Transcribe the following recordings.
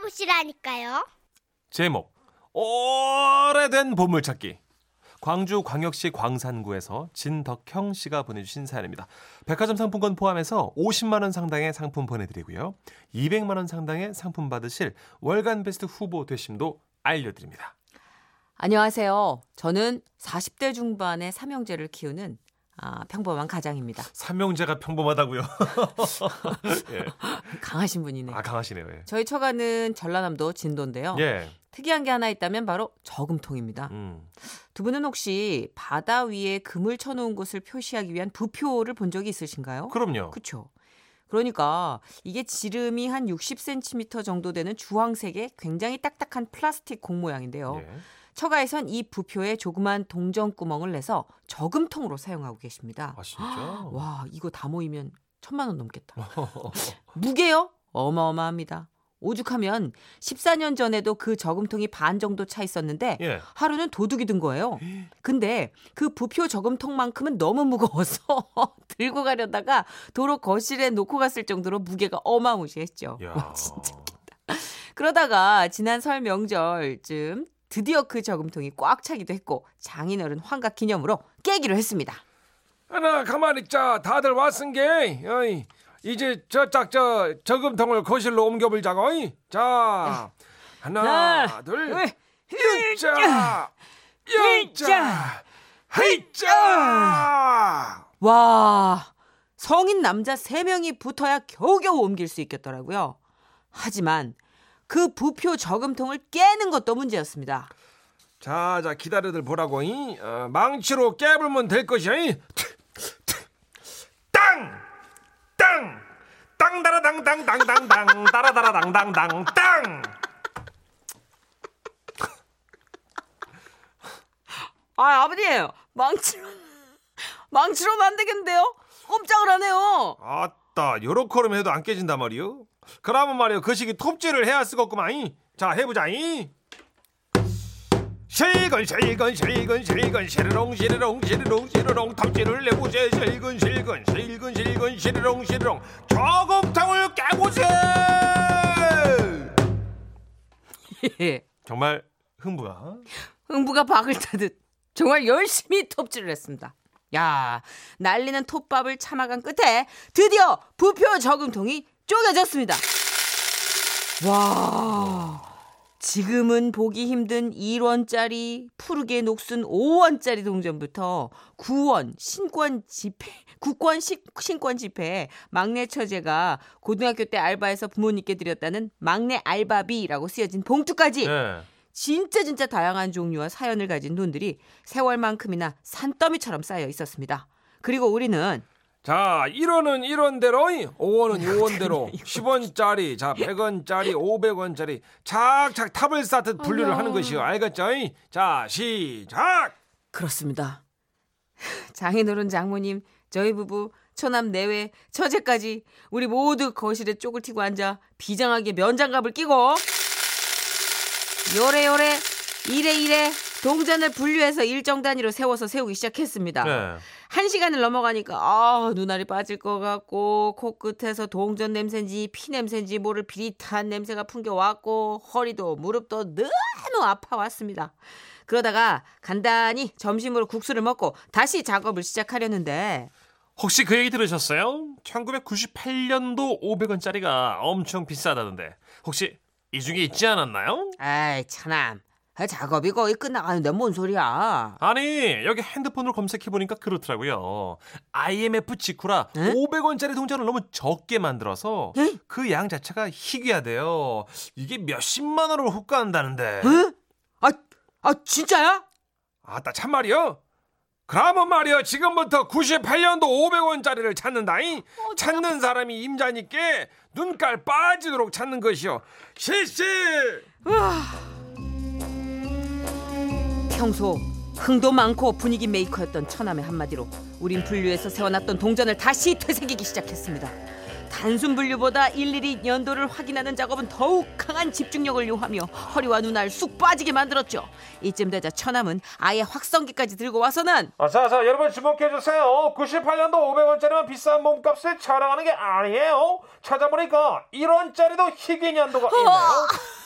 만나보시라니까요. 제목 오래된 보물찾기 광주 광역시 광산구에서 진덕형 씨가 보내주신 사연입니다. 백화점 상품권 포함해서 50만 원 상당의 상품 보내드리고요. 200만 원 상당의 상품 받으실 월간 베스트 후보 되심도 알려드립니다. 안녕하세요. 저는 40대 중반의 삼형제를 키우는 아, 평범한 가장입니다. 삼형제가 평범하다고요? 예. 강하신 분이네. 아 강하시네요. 예. 저희 처가는 전라남도 진도인데요. 예. 특이한 게 하나 있다면 바로 저금통입니다. 음. 두 분은 혹시 바다 위에 금을 쳐놓은 곳을 표시하기 위한 부표를 본 적이 있으신가요? 그럼요. 그렇죠. 그러니까 이게 지름이 한 60cm 정도 되는 주황색의 굉장히 딱딱한 플라스틱 공 모양인데요. 예. 처가에선 이 부표에 조그만 동전 구멍을 내서 저금통으로 사용하고 계십니다. 아 진짜? 와, 이거 다 모이면 천만 원 넘겠다. 무게요? 어마어마합니다. 오죽하면 14년 전에도 그 저금통이 반 정도 차 있었는데 예. 하루는 도둑이 든 거예요. 근데 그 부표 저금통만큼은 너무 무거워서 들고 가려다가 도로 거실에 놓고 갔을 정도로 무게가 어마무시했죠. 야. 진짜. 그러다가 지난 설 명절쯤 드디어 그 저금통이 꽉 차기도 했고 장인어른 환갑 기념으로 깨기로 했습니다. 하나 가만히 있자 다들 왔은 게 어이, 이제 저짝 저 저금통을 거실로 옮겨볼자고 어이. 자 하나 하나, 둘 둘, 일자 일자 헤이자 와, 성인 남자 3명이 붙어야 겨우겨우 옮길 수 있겠더라고요. 하지만 그 부표 저금통을 깨는 것도 문제였습니다. 자 자 기다려들 보라고 이 어, 망치로 깨불면 될 것이야 이. 땅! 땅! 땅다라당당당당당 따라다라당당당 땅! 아, 아버님, 망치로, 망치로는 안 되겠는데요? 꼼짝을 하네요. 아따 요렇게럼 해도 안 깨진단 말이요 그러면 말이요. 그 시기 톱질을 해야 쓰겠구만. 이. 자 해보자. 이. 실근 실근 실근 실근 시르롱 시르롱 시르롱 시르롱 톱질을 내보세 실근 실근 실근 실근 시르롱 시르롱 저금통을 깨보세 정말 흥부가 흥부가 박을 타듯 정말 열심히 톱질을 했습니다. 야, 날리는 톱밥을 참아간 끝에 드디어 부표 저금통이 쪼개졌습니다. 와, 지금은 보기 힘든 1원짜리, 푸르게 녹슨 5원짜리 동전부터 9원 신권 지폐, 9권 신, 신권 지폐, 막내 처제가 고등학교 때 알바해서 부모님께 드렸다는 막내 알바비라고 쓰여진 봉투까지 예. 진짜 진짜 다양한 종류와 사연을 가진 돈들이 세월만큼이나 산더미처럼 쌓여 있었습니다. 그리고 우리는 자 1원은 1원대로 5원은 5원대로 10원짜리 자 100원짜리 500원짜리 착착 탑을 쌓듯 분류를 하는 것이요 알겠죠? 자 시작 그렇습니다. 장인어른 장모님, 저희 부부, 처남 내외, 처제까지 우리 모두 거실에 쪽을 튀고 앉아 비장하게 면장갑을 끼고 요래요래 이래이래 동전을 분류해서 일정 단위로 세워서 세우기 시작했습니다. 네. 한 시간을 넘어가니까 아 눈알이 빠질 것 같고 코끝에서 동전 냄새인지 피 냄새인지 모를 비릿한 냄새가 풍겨왔고 허리도 무릎도 너무 아파왔습니다. 그러다가 간단히 점심으로 국수를 먹고 다시 작업을 시작하려는데 혹시 그 얘기 들으셨어요? 1998년도 500원짜리가 엄청 비싸다던데 혹시 이 중에 있지 않았나요? 아이 참남 아, 작업이 거의 끝나가는데 뭔 소리야. 아니 여기 핸드폰으로 검색해보니까 그렇더라고요. IMF 직후라 에? 500원짜리 동전을 너무 적게 만들어서 에? 그양 자체가 희귀하대요. 이게 몇십만 원을 호가한다는데. 응? 아, 아 진짜야? 아따 참말이요. 그러면 말이요. 지금부터 98년도 500원짜리를 찾는다잉. 찾는 사람이 임자니까 눈깔 빠지도록 찾는 것이요. 실시 평소 흥도 많고 분위기 메이커였던 처남의 한마디로 우린 분류해서 세워놨던 동전을 다시 되새기기 시작했습니다. 단순 분류보다 일일이 연도를 확인하는 작업은 더욱 강한 집중력을 요하며 허리와 눈알 쑥 빠지게 만들었죠. 이쯤 되자 처남은 아예 확성기까지 들고 와서는 아, 자, 자, 여러분 주목해주세요. 98년도 500원짜리만 비싼 몸값을 자랑하는 게 아니에요. 찾아보니까 1원짜리도 희귀 년도가 있네요.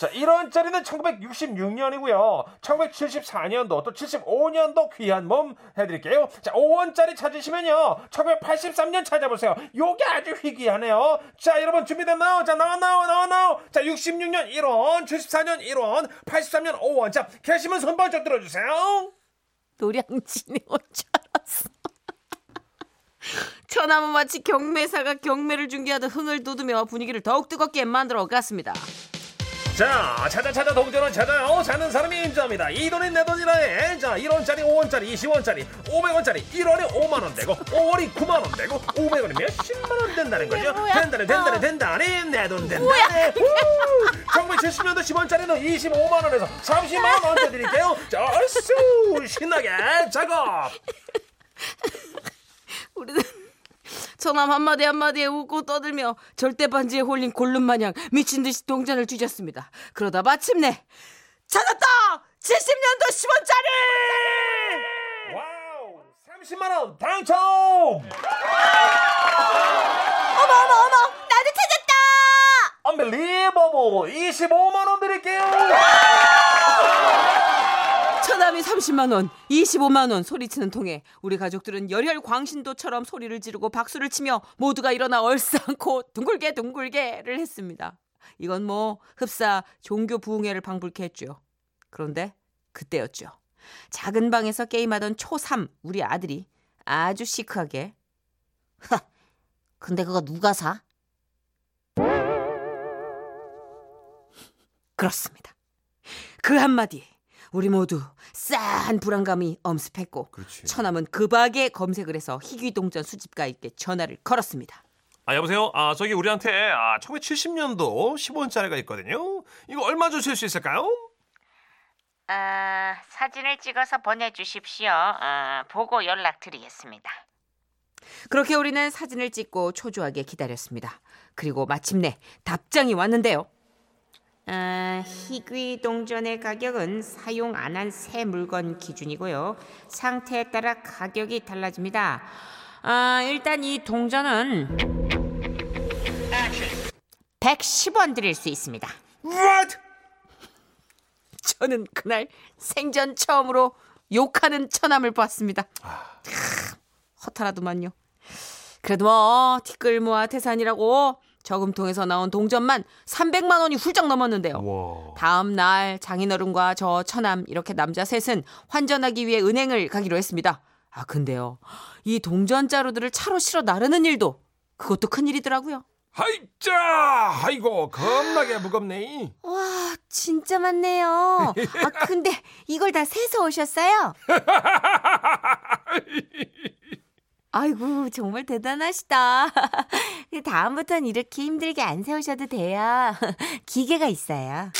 자, 1원짜리는 1966년이고요. 1974년도 또 75년도 귀한 몸 해드릴게요. 자, 5원짜리 찾으시면요. 1983년 찾아보세요. 요게 아주 희귀하네요. 자, 여러분 준비됐나요? 자, 나와, 나와, 나와, 나와. 자, 66년 1원, 74년 1원, 83년 5원. 자, 계시면 손 번쩍 들어주세요. 노량진에 온줄 알았어. 처남은 마치 경매사가 경매를 중계하듯 흥을 돋우며 분위기를 더욱 뜨겁게 만들어 갔습니다. 자, 찾아 찾아 동전은 찾아요. 찾는 사람이 인정합니다. 이 돈이 내 돈이라네. 자, 1원짜리, 5원짜리, 20원짜리, 500원짜리, 1원이 5만 원 되고, 5원이 9만 원 되고, 500원이 몇십만 원 된다는 거죠. 된다네, 된다네, 된다네. 내돈 된다네. 후! 1970년도 10원짜리는 25만 원에서 30만 원 드릴게요. 자, 얼쑤 신나게 작업. 우리는 처남 한마디 한마디에 웃고 떠들며 절대 반지에 홀린 골룸 마냥 미친 듯이 동전을 뒤졌습니다. 그러다 마침내 찾았다! 70년도 10원짜리! 와우, 30만 원 당첨. 어머 어머 어머 나도 찾았다! Unbelievable. 25만 원 드릴게요. 처남이 30만 원, 25만 원 소리치는 통에 우리 가족들은 열혈 광신도처럼 소리를 지르고 박수를 치며 모두가 일어나 얼싸안고 둥글게 둥글게를 했습니다. 이건 뭐 흡사 종교 부흥회를 방불케 했죠. 그런데 그때였죠. 작은 방에서 게임하던 초3 우리 아들이 아주 시크하게 근데 그거 누가 사? 그렇습니다. 그 한마디에 우리 모두 싸한 불안감이 엄습했고 그렇지. 처남은 급하게 검색을 해서 희귀동전 수집가에게 전화를 걸었습니다. 아 여보세요. 아 저기 우리한테 아 1970년도 10원짜리가 있거든요. 이거 얼마 주실 수 있을까요? 아, 사진을 찍어서 보내주십시오. 아, 보고 연락드리겠습니다. 그렇게 우리는 사진을 찍고 초조하게 기다렸습니다. 그리고 마침내 답장이 왔는데요. 아, 희귀 동전의 가격은 사용 안 한 새 물건 기준이고요. 상태에 따라 가격이 달라집니다. 아, 일단 이 동전은 110원 드릴 수 있습니다. What? 저는 그날 생전 처음으로 욕하는 처남을 봤습니다. 크, 허탈하더만요. 그래도 뭐 티끌 모아 태산이라고 저금통에서 나온 동전만 300만 원이 훌쩍 넘었는데요. 와. 다음 날 장인어른과 저 처남 이렇게 남자 셋은 환전하기 위해 은행을 가기로 했습니다. 아 근데요 이 동전 자루들을 차로 실어 나르는 일도 그것도 큰 일이더라고요. 하이짜! 아이고 겁나게 무겁네. 와, 진짜 많네요. 아, 근데 이걸 다 세서 오셨어요? 아이고, 정말 대단하시다. 다음부턴 이렇게 힘들게 안 세우셔도 돼요. 기계가 있어요.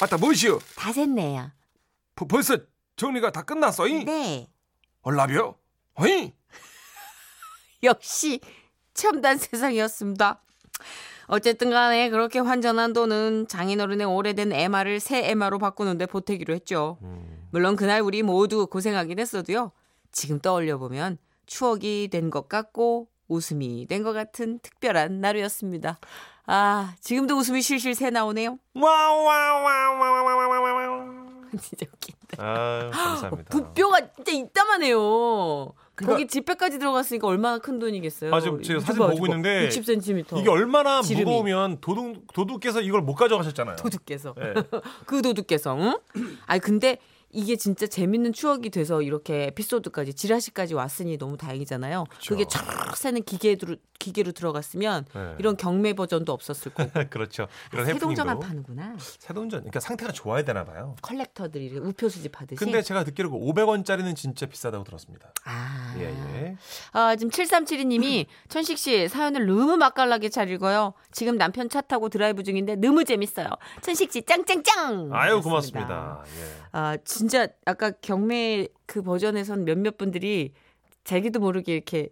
아따 뭐시여? 다 샜네요. 버- 벌써 정리가 다 끝났어? 이? 네. 얼라벼? 어이? 역시 첨단 세상이었습니다. 어쨌든 간에 그렇게 환전한 돈은 장인어른의 오래된 에마를 새 에마로 바꾸는데 보태기로 했죠. 물론 그날 우리 모두 고생하긴 했어도요. 지금 떠올려 보면 추억이 된 것 같고 웃음이 된 것 같은 특별한 날이었습니다. 아, 지금도 웃음이 실실 새 나오네요. 와와와와와와와. 진짜 웃긴다. 아 감사합니다. 부뼈가 진짜 이따만해요. 그러니까- 거기 지폐까지 들어갔으니까 얼마나 큰 돈이겠어요. 아, 지금 제가 사진 이거 보고 있는데 60cm. 이게 얼마나 지름이. 무거우면 도둑 도둑께서 이걸 못 가져가셨잖아요. 도둑께서. 예. 그 도둑께서. 응? 아니 근데 이게 진짜 재밌는 추억이 돼서 이렇게 에피소드까지 지라시까지 왔으니 너무 다행이잖아요. 그게 촥 새는 기계로 기계로 들어갔으면 네. 이런 경매 버전도 없었을 거고. 그렇죠. 이런 새동전만 해프닝도 파는구나. 새동전. 그러니까 상태가 좋아야 되나 봐요. 컬렉터들이 우표 수집하듯이. 근데 제가 듣기로 그 500원짜리는 진짜 비싸다고 들었습니다. 아. 예, 예. 아, 지금 7372 님이 천식 씨 사연을 너무 맛깔나게 잘 읽어요. 지금 남편 차 타고 드라이브 중인데 너무 재밌어요. 천식 씨 짱짱짱. 아유. 고맙습니다. 예. 아, 진짜 아까 경매 그 버전에선 몇몇 분들이 자기도 모르게 이렇게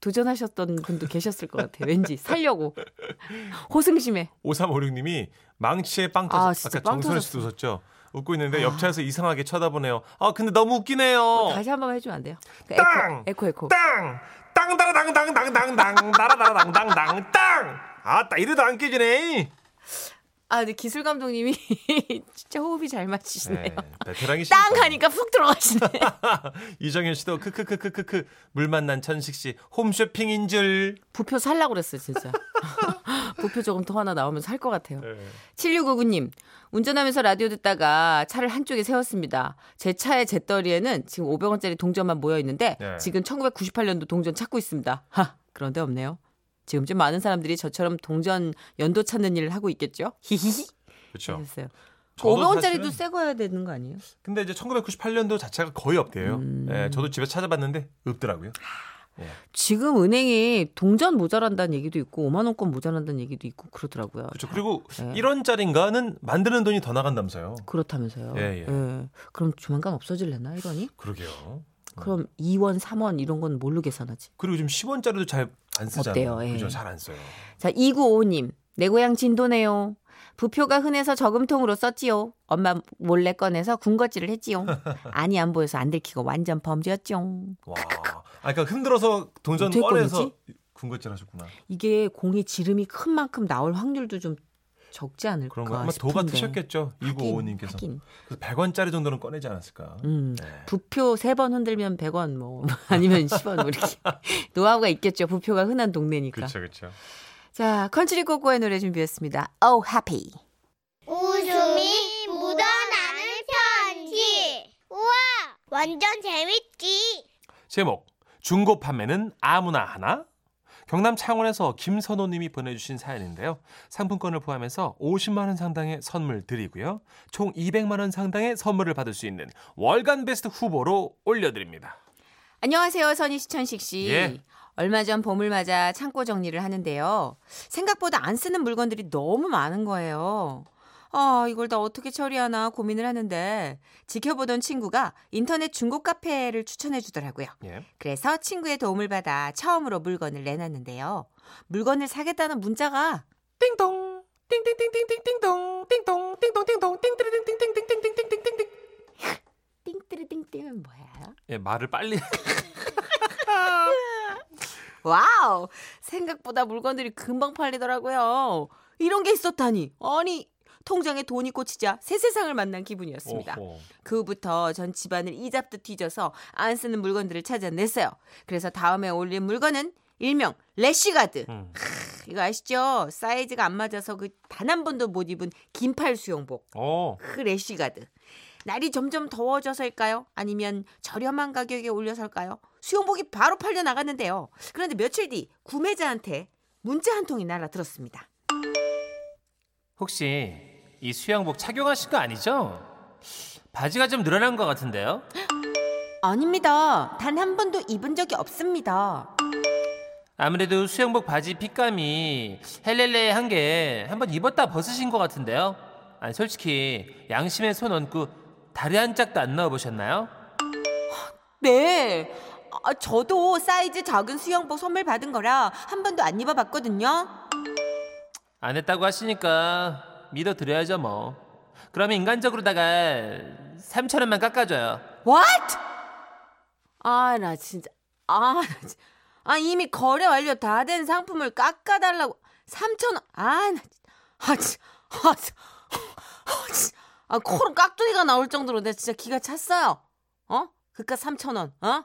도전하셨던 분도 계셨을 것 같아요. 왠지 살려고 호승심에 5356님이 망치에 빵 아, 터졌. 진짜 아까 빵 정선우 씨도 웃었죠. 웃고 있는데 옆차에서 이상하게 쳐다보네요. 아 근데 너무 웃기네요. 다시 한번 해주면 안 돼요? 그 땅! 에코 에코 에코. 땅! 땅다라당당당당당 나라다라당당당 땅! 아따 이래도 안 깨지네. 아, 근데 기술 감독님이 진짜 호흡이 잘 맞추시네요. 네, 베테랑이시. 땅 하니까 푹 들어가시네. 이정현 씨도 크크크크크크 물 만난 천식 씨 홈쇼핑인 줄. 부표 살라고 그랬어요, 진짜. 부표 조금 더 하나 나오면 살 것 같아요. 네. 7699님, 운전하면서 라디오 듣다가 차를 한쪽에 세웠습니다. 제 차의 잿더리에는 지금 500원짜리 동전만 모여 있는데 네. 지금 1998년도 동전 찾고 있습니다. 하, 그런데 없네요. 지금쯤 많은 사람들이 저처럼 동전 연도 찾는 일을 하고 있겠죠? 히히히. 그렇죠. 하셨어요. 저도 500원짜리도 사실은- 새 거야 되는 거 아니에요? 근데 이제 1998년도 자체가 거의 없대요. 음. 예, 저도 집에 찾아봤는데 없더라고요. 지금 은행이 동전 모자란다는 얘기도 있고 5만 원권 모자란다는 얘기도 있고 그러더라고요. 그렇죠. 그리고 네. 1원짜리인가는 만드는 돈이 더 나간다면서요. 그렇다면서요. 예, 예. 그럼 조만간 없어질려나 이러니? 그러게요. 그럼 2원, 3원 이런 건 뭘로 계산하지? 그리고 지금 10원짜리도 잘 안 쓰잖아요. 예. 그죠? 잘 안 써요. 자, 2955님. 내 고향 진도네요. 부표가 흔해서 저금통으로 썼지요. 엄마 몰래 꺼내서 군것질을 했지요. 아니 안 보여서 안 들키고 완전 범죄였죠. 와. 아, 그러니까 흔들어서 동전 꺼내서? 군것질 하셨구나. 이게 공이 지름이 큰 만큼 나올 확률도 좀 적지 않을까 그런 거 아마 도가 싶은데. 트셨겠죠. 하긴, 2955님께서. 하긴. 그래서 100원짜리 정도는 꺼내지 않았을까. 음. 네. 부표 세번 흔들면 100원 뭐 아니면 10원 뭐 이렇게 노하우가 있겠죠. 부표가 흔한 동네니까. 그렇죠, 그렇죠. 자, 컨트리 꼬꼬의 노래 준비했습니다. Oh Happy. 웃음이 묻어나는 편지. 우와, 완전 재밌지. 제목 중고 판매는 아무나 하나? 경남 창원에서 김선호님이 보내주신 사연인데요. 상품권을 포함해서 50만 원 상당의 선물 드리고요. 총 200만 원 상당의 선물을 받을 수 있는 월간 베스트 후보로 올려드립니다. 안녕하세요, 선희 시천식 씨. 예. 얼마 전 봄을 맞아 창고 정리를 하는데요. 생각보다 안 쓰는 물건들이 너무 많은 거예요. 아, 이걸 다 어떻게 처리하나 고민을 하는데 지켜보던 친구가 인터넷 중고 카페를 추천해 주더라고요. 예. 그래서 친구의 도움을 받아 처음으로 물건을 내놨는데요. 물건을 사겠다는 문자가 띵동 띵띵띵띵띵띵동 띵동 띵동 띵동 띵띵띵띵띵띵띵띵띵띵띵띵 띵뜨르띵띵은 뭐야? 예, 말을 빨리 와우! 생각보다 물건들이 금방 팔리더라고요. 이런 게 있었다니. 아니, 통장에 돈이 꽂히자 새 세상을 만난 기분이었습니다. 오호. 그 후부터 전 집안을 이잡듯 뒤져서 안 쓰는 물건들을 찾아냈어요. 그래서 다음에 올린 물건은 일명 래쉬가드. 음. 이거 아시죠? 사이즈가 안 맞아서 그 단 한 번도 못 입은 긴팔 수영복. 어. 그 래쉬가드. 날이 점점 더워져서일까요? 아니면 저렴한 가격에 올려서일까요? 수영복이 바로 팔려 나갔는데요. 그런데 며칠 뒤 구매자한테 문자 한 통이 날아들었습니다. 혹시 이 수영복 착용하신 거 아니죠? 바지가 좀 늘어난 것 같은데요? 아닙니다. 단 한 번도 입은 적이 없습니다. 아무래도 수영복 바지 핏감이 헬렐레 한 게 한 번 입었다 벗으신 것 같은데요? 아니 솔직히 양심에 손 얹고 다리 한 짝도 안 넣어보셨나요? 네. 아, 저도 사이즈 작은 수영복 선물 받은 거라 한 번도 안 입어봤거든요. 안 했다고 하시니까 믿어드려야죠 뭐 그러면 인간적으로다가 3천 원만 깎아줘요 What? 아, 나 진짜. 아, 나 진- 아 이미 거래 완료 다 된 상품을 깎아달라고 3천 원. 아, 나 진짜. 아, 진짜. 아, 진짜. 아, 진짜. 아, 코로 깍두기가 나올 정도로 내가 진짜 기가 찼어요. 어? 그깟 3천 원. 어?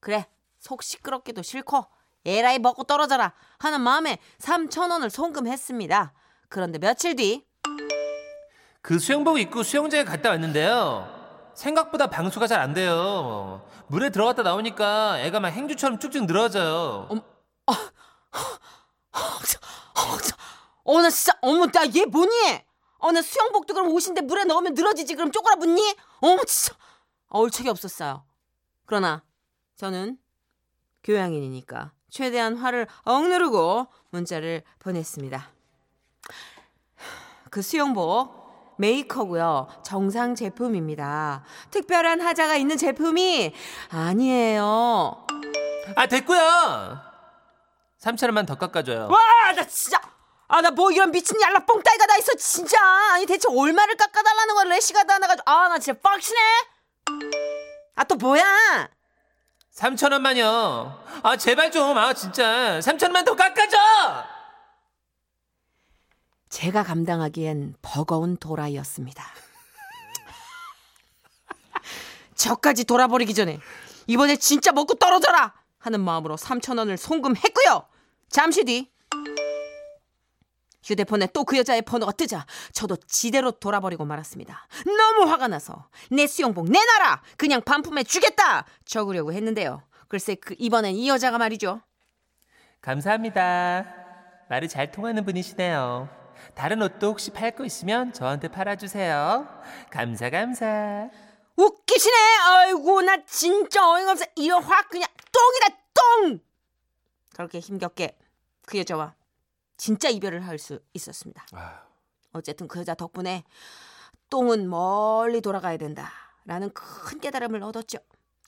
그래. 속 시끄럽기도 싫고 에라이 먹고 떨어져라 하는 마음에 3천 원을 송금했습니다. 그런데 며칠 뒤 그 수영복 입고 수영장에 갔다 왔는데요 생각보다 방수가 잘 안 돼요 물에 들어갔다 나오니까 애가 막 행주처럼 쭉쭉 늘어져요 어, 나 진짜, 어머, 나 얘 뭐니? 어, 나 수영복도 그럼 옷인데 물에 넣으면 늘어지지. 그럼 쪼그라 붙니? 어머, 진짜. 얼척이 없었어요. 그러나, 저는 교양인이니까 최대한 화를 억누르고 문자를 보냈습니다. 그 수영복, 메이커고요. 정상 제품입니다. 특별한 하자가 있는 제품이 아니에요. 아 됐고요 3천 원만 더 깎아줘요. 와 나 진짜 아 나 뭐 이런 미친 얄라 뽕따이가 다 있어 진짜 아니 대체 얼마를 깎아달라는 거야 레시가 다 나가지고 아 나 진짜 빡치네 아 또 뭐야 3천 원만요. 아 제발 좀. 아 진짜 3천 원만 더 깎아줘. 제가 감당하기엔 버거운 도라이였습니다 저까지 돌아버리기 전에 이번에 진짜 먹고 떨어져라 하는 마음으로 3천 원을 송금했고요 잠시 뒤 휴대폰에 또 그 여자의 번호가 뜨자 저도 지대로 돌아버리고 말았습니다. 너무 화가 나서 내 수영복 내놔라 그냥 반품해 주겠다 적으려고 했는데요. 글쎄 그 이번엔 이 여자가 말이죠. 감사합니다. 말이 잘 통하는 분이시네요. 다른 옷도 혹시 팔 거 있으면 저한테 팔아주세요. 감사 감사. 웃기시네. 아이고 나 진짜 어이가 없어. 이거 확 그냥 똥이다 똥. 그렇게 힘겹게 그 여자와 진짜 이별을 할 수 있었습니다. 아휴. 어쨌든 그 여자 덕분에 똥은 멀리 돌아가야 된다라는 큰 깨달음을 얻었죠.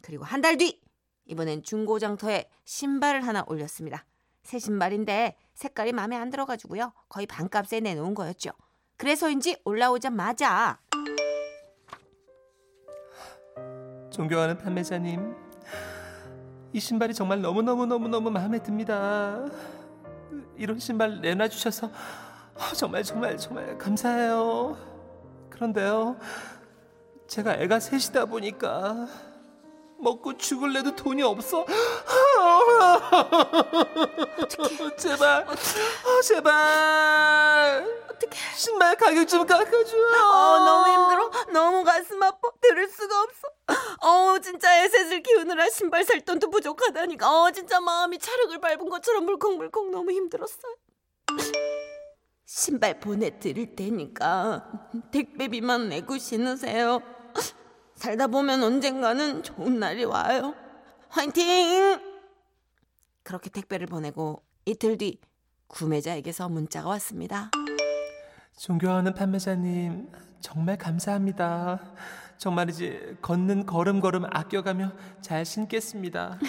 그리고 한 달 뒤 이번엔 중고장터에 신발을 하나 올렸습니다. 새 신발인데 색깔이 마음에 안 들어가지고요. 거의 반값에 내놓은 거였죠. 그래서인지 올라오자마자 존경하는 판매자님, 이 신발이 정말 너무너무너무너무 마음에 듭니다. 이런 신발 내놔주셔서 어, 정말 정말 정말 감사해요. 그런데요, 제가 애가 셋이다 보니까 먹고 죽을래도 돈이 없어. 제발, 어, 제발. 어떻게? 신발 가격 좀 깎아줘. 어 너무 힘들어? 너무 가슴 아파? 들을 수가 없어. 어 진짜 애셋을 키우느라 신발 살 돈도 부족하다니까. 어 진짜 마음이 찰흙을 밟은 것처럼 물컹물컹 너무 힘들었어요 신발 보내드릴 테니까 택배비만 내고 신으세요 살다 보면 언젠가는 좋은 날이 와요 화이팅 그렇게 택배를 보내고 이틀 뒤 구매자에게서 문자가 왔습니다 존경하는 판매자님 정말 감사합니다. 정말이지 걷는 걸음걸음 아껴가며 잘 신겠습니다.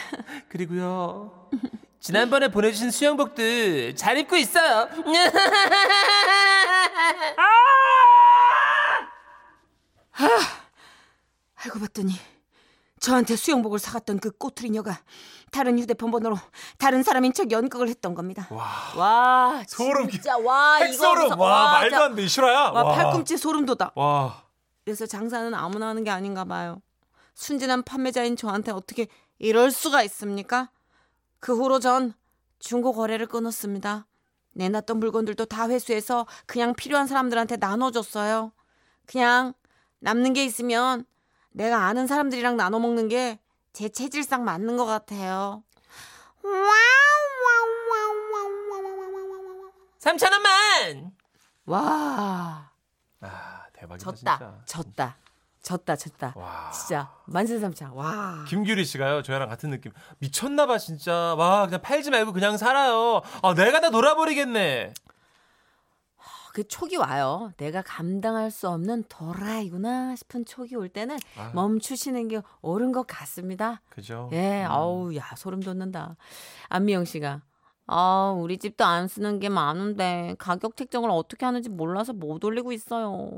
그리고요 지난번에 보내주신 수영복들 잘 입고 있어요. 알고 봤더니 저한테 수영복을 사갔던 그 꼬투리녀가 다른 휴대폰 번호로 다른 사람인 척 연극을 했던 겁니다. 와, 소름 진짜 와 이거 핵소름. 무서- 와, 말도 진짜- 안 돼. 실화야. 와, 팔꿈치 소름 돋아. 와. 그래서 장사는 아무나 하는 게 아닌가 봐요. 순진한 판매자인 저한테 어떻게 이럴 수가 있습니까? 그 후로 전 중고 거래를 끊었습니다. 내놨던 물건들도 다 회수해서 그냥 필요한 사람들한테 나눠줬어요. 그냥 남는 게 있으면 내가 아는 사람들이랑 나눠 먹는 게 제 체질상 맞는 것 같아요. 3천 원만. 와, 아, 대박이다 졌다, 진짜. 졌다, 졌다, 졌다. 와. 진짜 만세삼창. 와. 김규리 씨가요, 저희랑 같은 느낌. 미쳤나봐, 진짜. 와, 그냥 팔지 말고 그냥 살아요. 아, 내가 다 놀아버리겠네. 그 촉이 와요. 내가 감당할 수 없는 도라이구나 싶은 촉이 올 때는 아. 멈추시는 게 옳은 것 같습니다. 그죠? 예, 음. 아우, 야, 소름 돋는다. 안미영 씨가. 아, 우리 집도 안 쓰는 게 많은데 가격 책정을 어떻게 하는지 몰라서 못 올리고 있어요.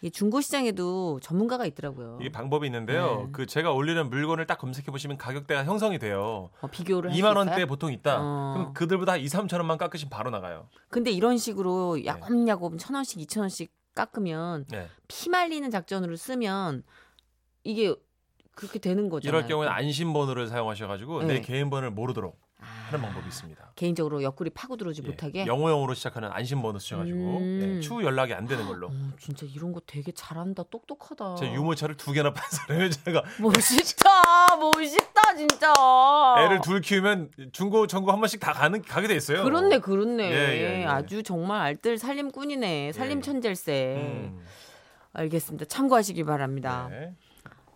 이 중고 시장에도 전문가가 있더라고요. 이게 방법이 있는데요. 네. 그 제가 올리는 물건을 딱 검색해 보시면 가격대가 형성이 돼요. 어, 비교를 할수 2만 있어요? 원대 보통 있다. 어. 그럼 그들보다 2, 3천 원만 깎으시면 바로 나가요. 근데 이런 네. 식으로 야곱야곱 천 원씩 이천 원씩 깎으면 네. 피 말리는 작전으로 쓰면 이게 그렇게 되는 거죠. 이럴 경우에는 안심 번호를 사용하셔가지고 내 네. 개인 번호를 모르도록 하는 방법이 있습니다. 개인적으로 옆구리 파고 들어오지 예, 못하게. 영어 영어로 시작하는 안심 번호 쓰셔가지고 음. 예, 추후 연락이 안 되는 걸로. 어, 진짜 이런 거 되게 잘한다. 똑똑하다. 제 유모차를 두 개나 판 사람을 제가 멋있다. 멋있다 진짜. 애를 둘 키우면 중고 전고 한 번씩 다 가는 가게 돼 있어요. 그렇네, 그렇네. 예, 예, 예. 아주 정말 알뜰 살림꾼이네. 살림 예. 천재일세. 음, 알겠습니다. 참고하시기 바랍니다. 네.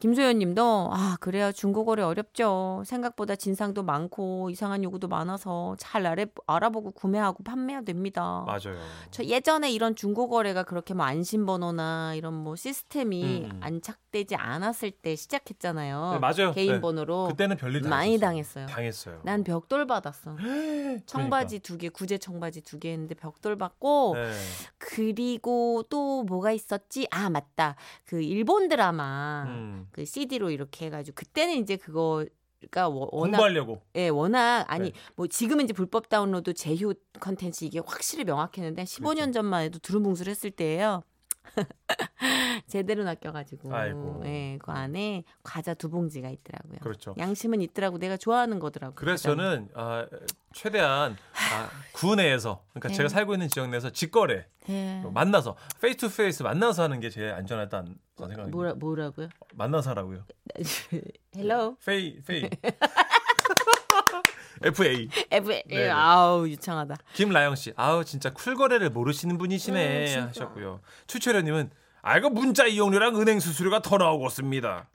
김소연 님도 아 그래요 중고거래 어렵죠. 생각보다 진상도 많고 이상한 요구도 많아서 잘 알아, 알아보고 구매하고 판매해야 됩니다. 맞아요. 저 예전에 이런 중고거래가 그렇게 뭐 안심번호나 이런 뭐 시스템이 음. 안착되지 않았을 때 시작했잖아요. 네, 맞아요. 개인 네. 번호로 그때는 별일 다 많이. 당했어요. 당했어요. 난 벽돌 받았어. 청바지 두 개, 구제 청바지 두 개 했는데 벽돌 받고 네. 그리고 또 뭐가 있었지? 아 맞다. 그 일본 드라마 음. 그 CD로 이렇게 해가지고 그때는 이제 그거가 워- 워낙 공부하려고. 예 워낙 아니 네. 뭐 지금은 이제 불법 다운로드 제휴 컨텐츠 이게 확실히 명확했는데 15년 그렇죠. 전만 해도 두루뭉술 했을 때예요. 제대로 낚여가지고 아이고. 예, 그 안에 과자 두 봉지가 있더라고요. 그렇죠. 양심은 있더라고 내가 좋아하는 거더라고. 그래서 저는 아, 최대한 아, 구 내에서 그러니까 네. 제가 살고 있는 지역 내에서 직거래 예. 만나서 페이스 투 페이스 만나서 하는 게 제일 안전하다는 생각이 뭐라 뭐라고요? 만나서 하라고요. 헬로 페이 페이 FA F 네. 아우 유창하다. 김라영 씨 아우 진짜 쿨거래를 모르시는 분이시네 음. 하셨고요. 추철현님은 아 이거 문자 이용료랑 은행 수수료가 더 나오고 있습니다.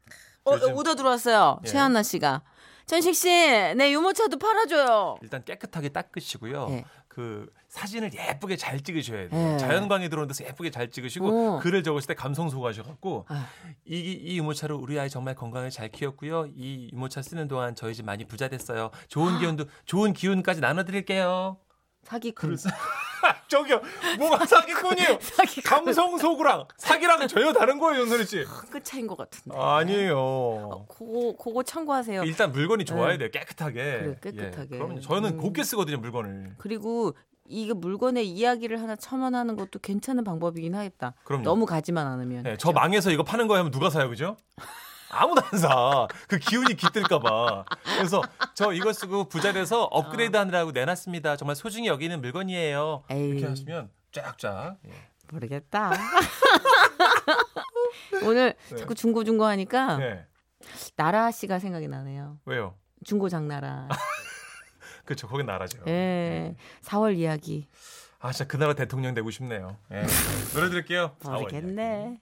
어, 요즘- 오더 들어왔어요. 예. 최한나 씨가. 천식 씨, 내 유모차도 팔아줘요. 일단 깨끗하게 닦으시고요. 네. 그 사진을 예쁘게 잘 찍으셔야 돼요. 네. 자연광이 들어오는 데서 예쁘게 잘 찍으시고 어. 글을 적으실 때 감성 소가셔갖고 아. 이, 이 유모차로 우리 아이 정말 건강을 잘 키웠고요. 이 유모차 쓰는 동안 저희 집 많이 부자 됐어요. 좋은 기운도 좋은 기운까지 나눠드릴게요. 사기꾼. 저기요, 뭐가 사기꾼이에요? 사기꾼. 감성 소구랑 사기랑 전혀 다른 거예요, 윤선희 씨. 끝 차인 것 같은데. 아니에요. 그거, 그거 참고하세요. 일단 물건이 좋아야 네. 돼요, 깨끗하게. 그래, 깨끗하게. 예, 그럼요. 저는 음. 곱게 쓰거든요, 물건을. 그리고 이게 물건의 이야기를 하나 첨언하는 것도 괜찮은 방법이긴 하겠다. 그럼요. 너무 가지만 않으면. 네, 저 망해서 이거 파는 거야 하면 누가 사요, 그죠? 아무도 안 사. 그 기운이 깃들까봐. 그래서 저 이거 쓰고 부자 돼서 업그레이드 하느라고 내놨습니다. 정말 소중히 여기는 물건이에요. 에이. 이렇게 하시면 쫙쫙. 예. 모르겠다. 오늘 네. 자꾸 중고 중고 하니까 네. 나라 씨가 생각이 나네요. 왜요? 중고 장나라. 그렇죠. 거긴 나라죠. 예. 4월 이야기. 아, 진짜 그 나라 대통령 되고 싶네요. 예. 노래 들을게요. 모르겠네.